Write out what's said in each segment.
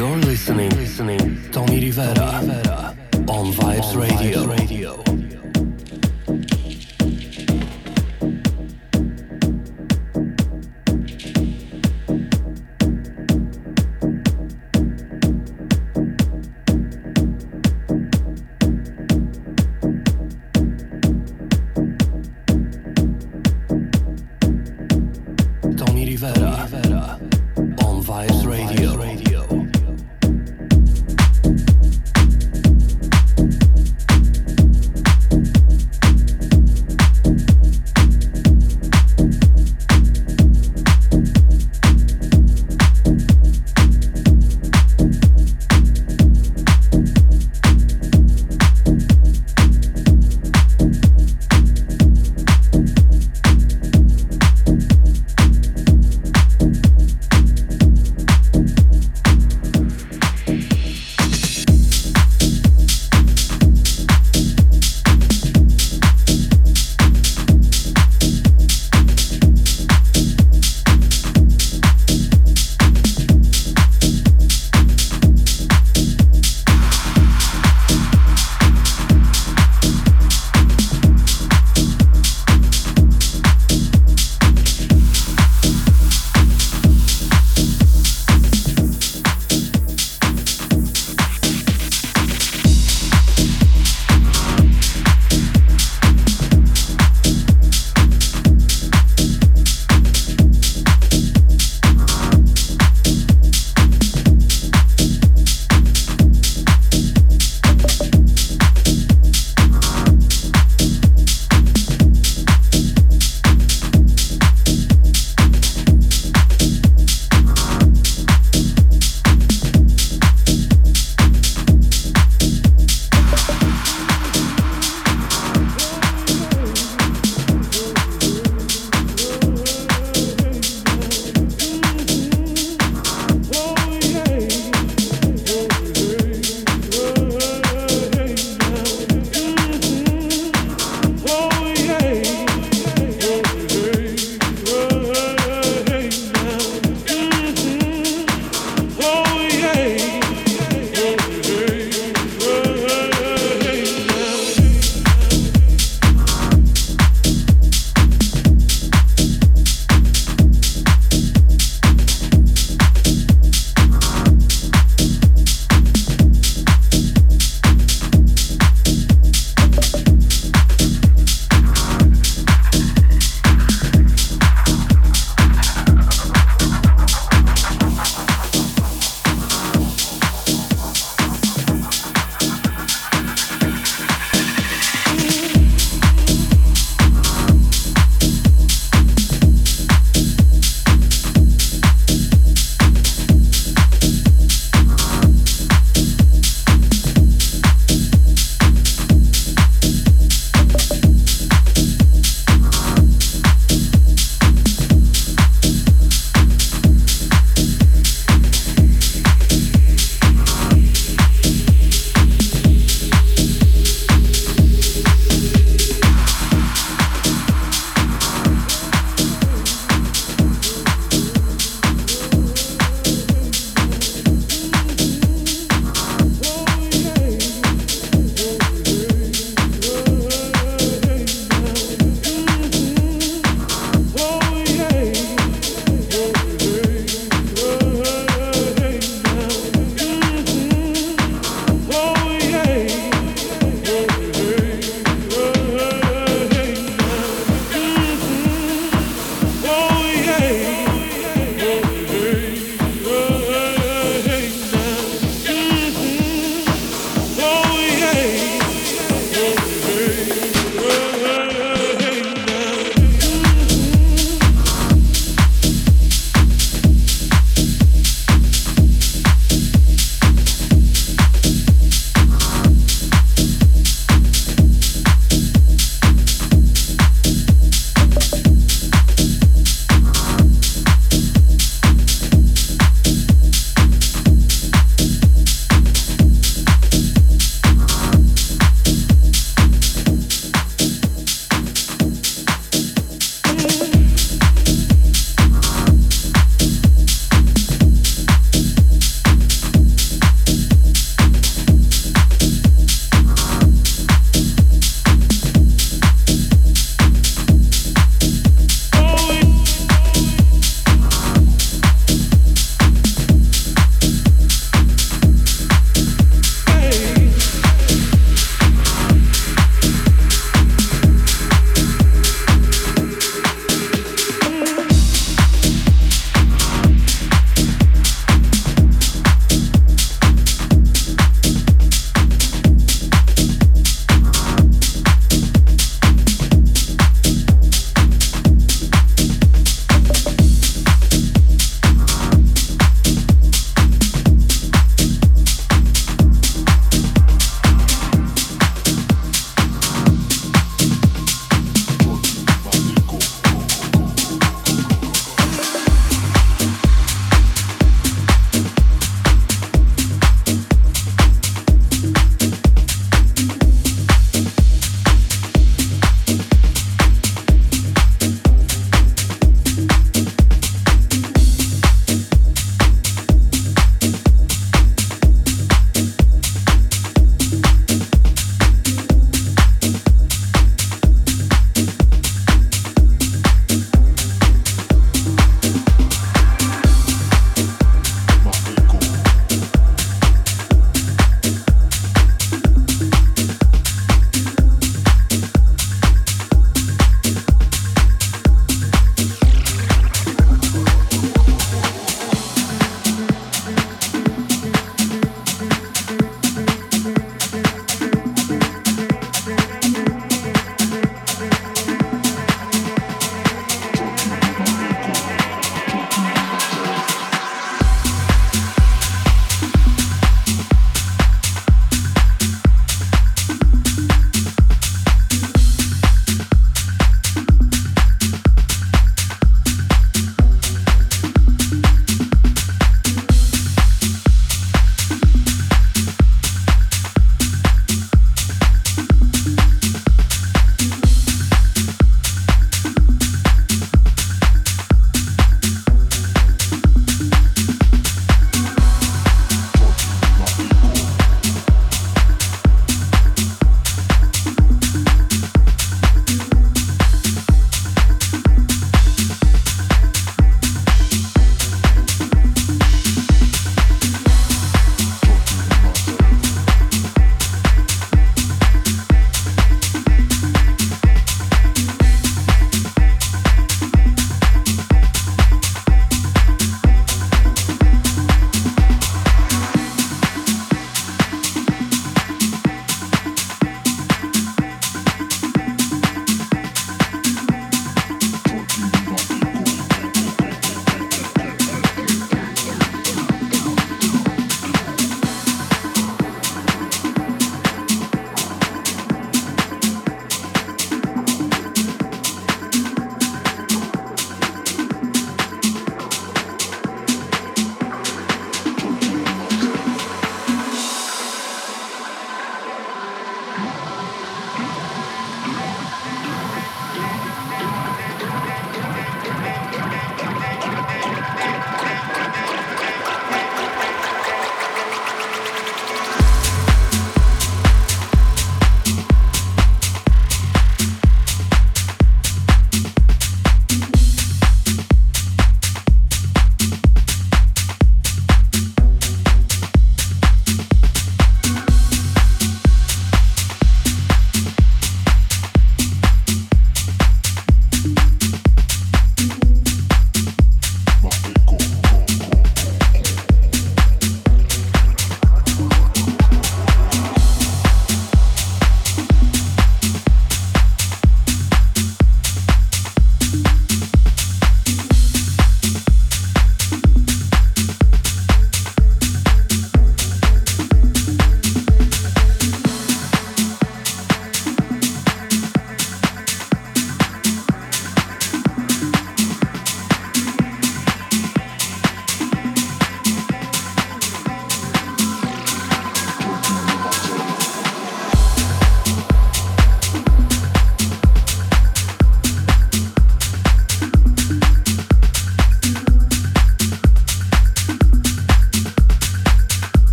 You're listening, listening, Tommy Rivera, on. Vibes Radio.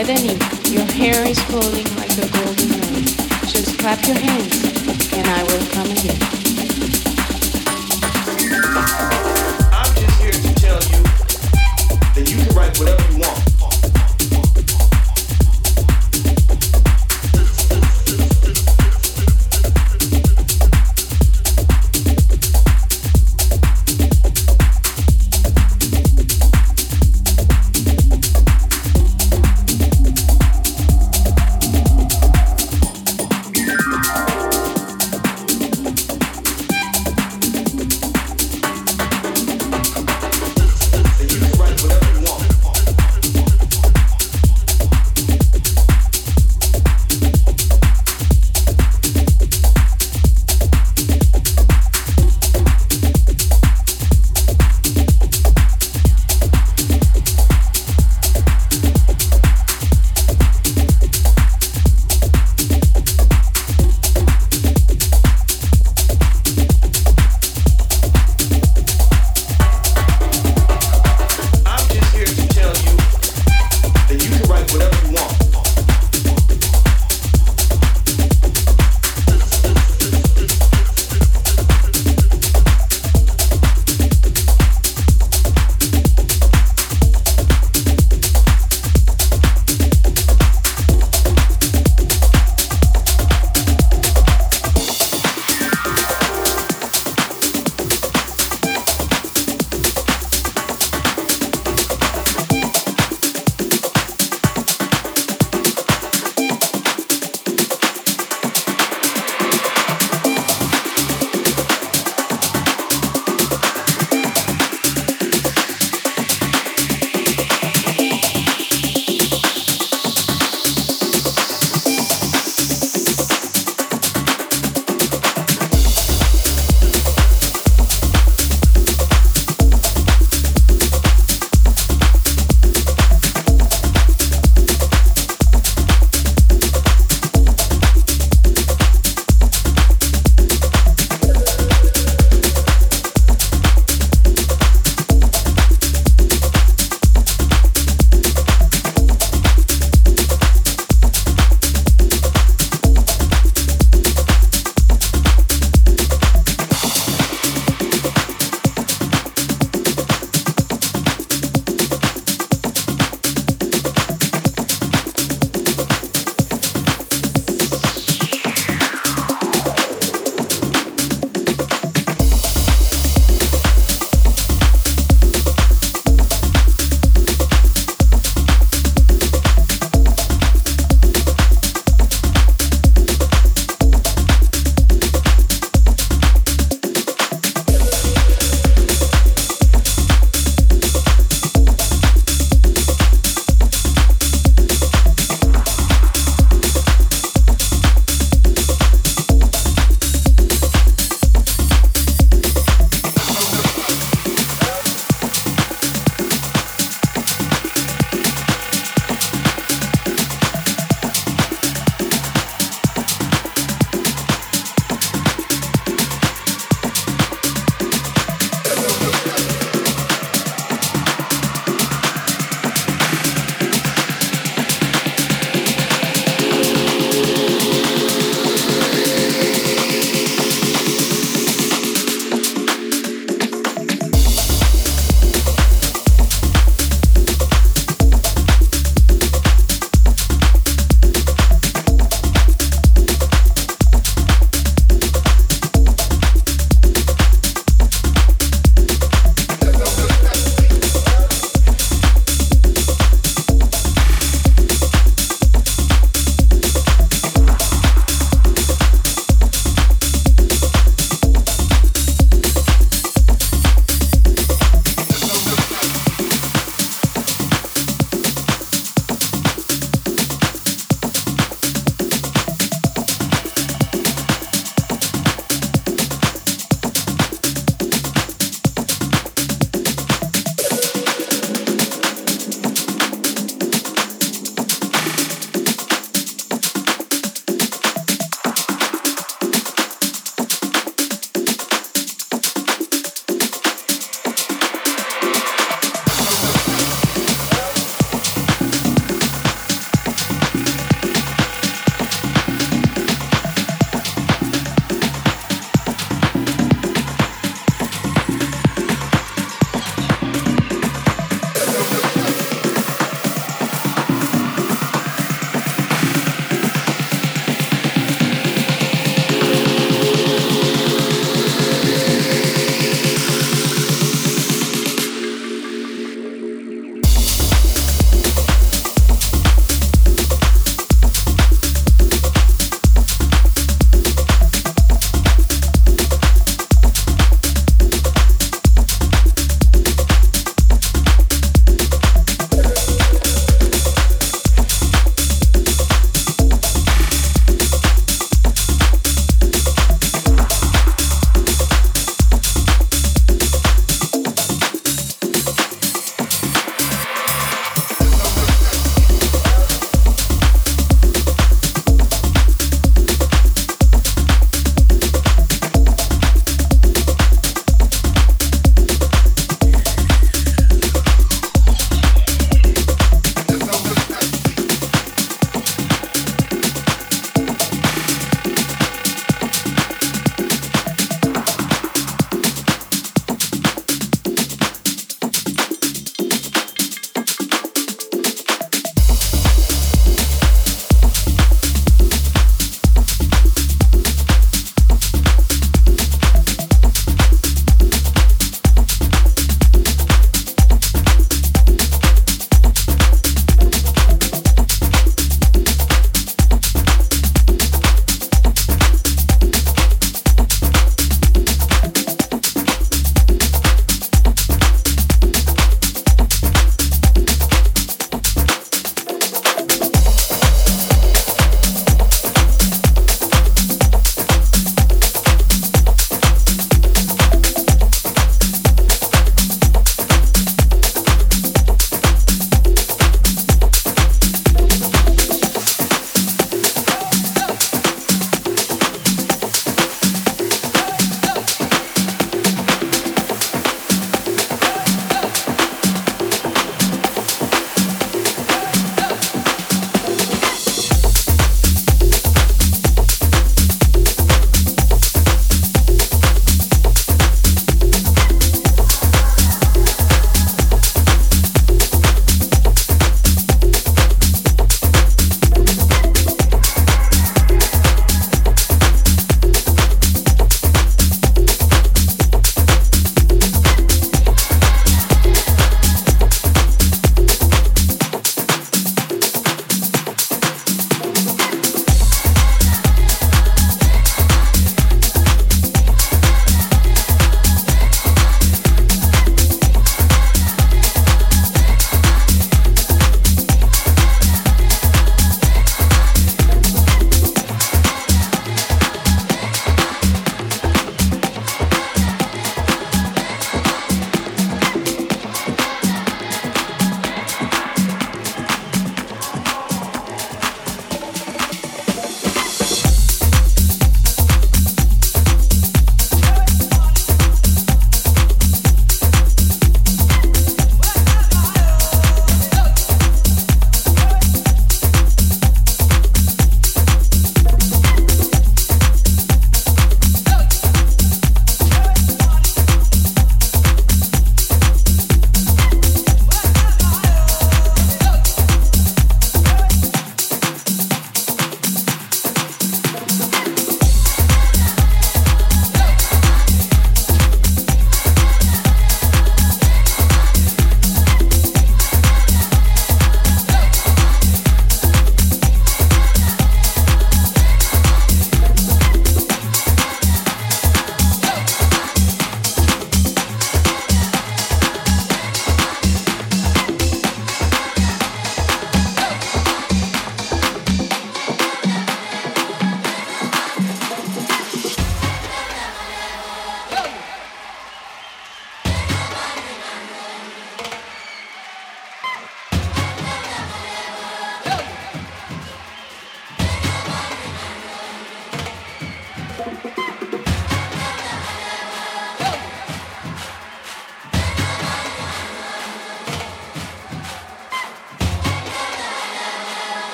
Medani, your hair is falling like a golden rain. Just clap your hands and I will come again.